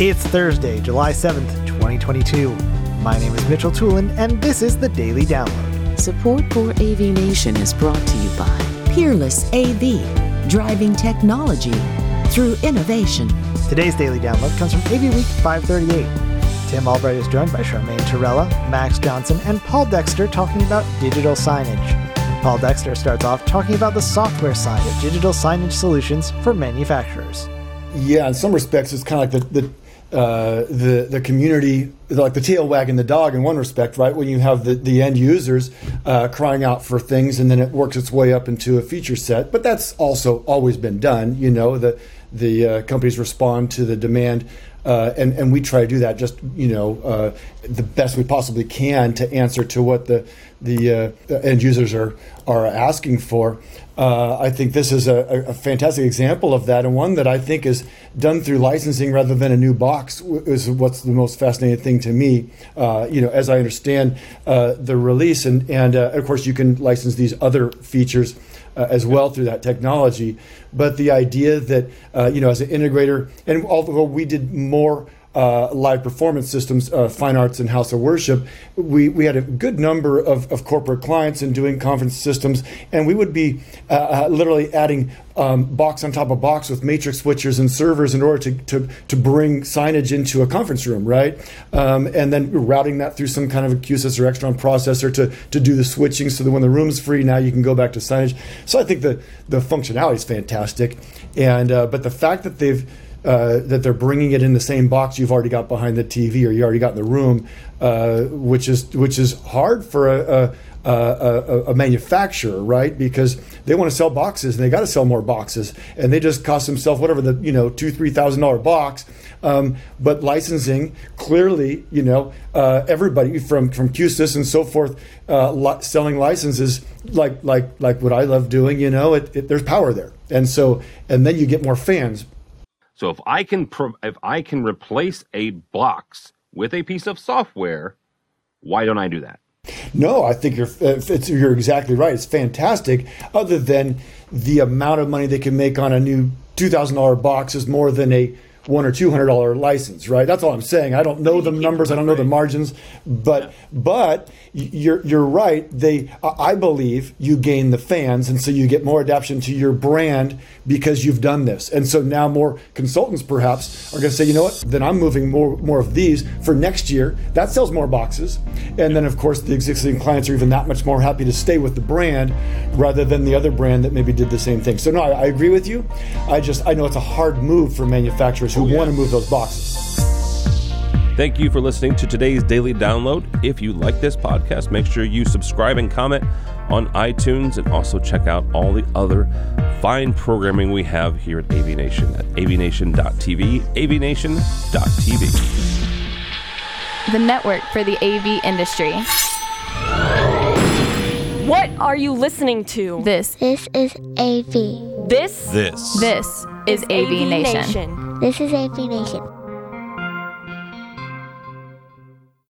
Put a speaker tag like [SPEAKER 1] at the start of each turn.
[SPEAKER 1] It's Thursday, July 7th, 2022. My name is Mitchell Tulin, and this is the Daily Download.
[SPEAKER 2] Support for AV Nation is brought to you by Peerless AV, driving technology through innovation.
[SPEAKER 1] Today's Daily Download comes from AV Week 538. Tim Albright is joined by Charmaine Torella, Max Johnson, and Paul Dexter talking about digital signage. Paul Dexter starts off talking about the software side of digital signage solutions for manufacturers.
[SPEAKER 3] Yeah, in some respects, it's kind of like the, the uh, the the community like the tail wagging the dog in one respect, right? When you have the, the end users uh, crying out for things, and then it works its way up into a feature set. But that's also always been done. You know, the the uh, companies respond to the demand, uh, and and we try to do that just you know uh, the best we possibly can to answer to what the the uh, end users are are asking for. Uh, I think this is a, a, fantastic example of that, and one that I think is done through licensing rather than a new box. Is what's the most fascinating thing to me. Uh, you know, as I understand uh, the release, and and uh, of course you can license these other features. Uh, as well through that technology, but the idea that uh, you know as an integrator, and although we did more uh, live performance systems, uh, fine arts, and house of worship, we, we had a good number of, of corporate clients in doing conference systems, and we would be uh, uh literally adding um, box on top of box with matrix switchers and servers in order to, to, to bring signage into a conference room, right? Um, and then routing that through some kind of a QSys or Extron processor to, to do the switching so that when the room's free, now you can go back to signage. So I think the, the functionality is fantastic. And, uh, but the fact that they've uh, that they're bringing it in the same box you've already got behind the TV or you already got in the room, uh, which is which is hard for a, a, a, a, manufacturer, right? Because they want to sell boxes and they got to sell more boxes, and they just cost themselves whatever the you know two three thousand dollar box. Um, but licensing clearly, you know, uh, everybody from from QSys and so forth, uh, li- selling licenses like like like what I love doing. You know, it, it, there's power there, and so and then you get more fans
[SPEAKER 4] so if I can pro- if I can replace a box with a piece of software, why don't I do that?
[SPEAKER 3] No, I think you're uh, you're exactly right. It's fantastic. Other than the amount of money they can make on a new two thousand dollar box is more than a one or two hundred dollar license, right? That's all I'm saying. I don't know the numbers, I don't know the margins, but yeah. but you're you're right. They I believe you gain the fans, and so you get more adaptation to your brand because you've done this, and so now more consultants perhaps are going to say, you know what? Then I'm moving more more of these for next year. That sells more boxes, and then of course the existing clients are even that much more happy to stay with the brand rather than the other brand that maybe did the same thing. So no, I, I agree with you. I just I know it's a hard move for manufacturers who oh, yeah. want to move those boxes.
[SPEAKER 4] Thank you for listening to today's daily download. If you like this podcast, make sure you subscribe and comment on iTunes and also check out all the other fine programming we have here at AV Nation at avnation.tv, avnation.tv.
[SPEAKER 5] The network for the AV industry.
[SPEAKER 6] What are you listening to?
[SPEAKER 5] This.
[SPEAKER 7] This is AV.
[SPEAKER 6] This.
[SPEAKER 4] This.
[SPEAKER 5] This is, is AV, AV Nation. Nation.
[SPEAKER 7] This is AV Nation.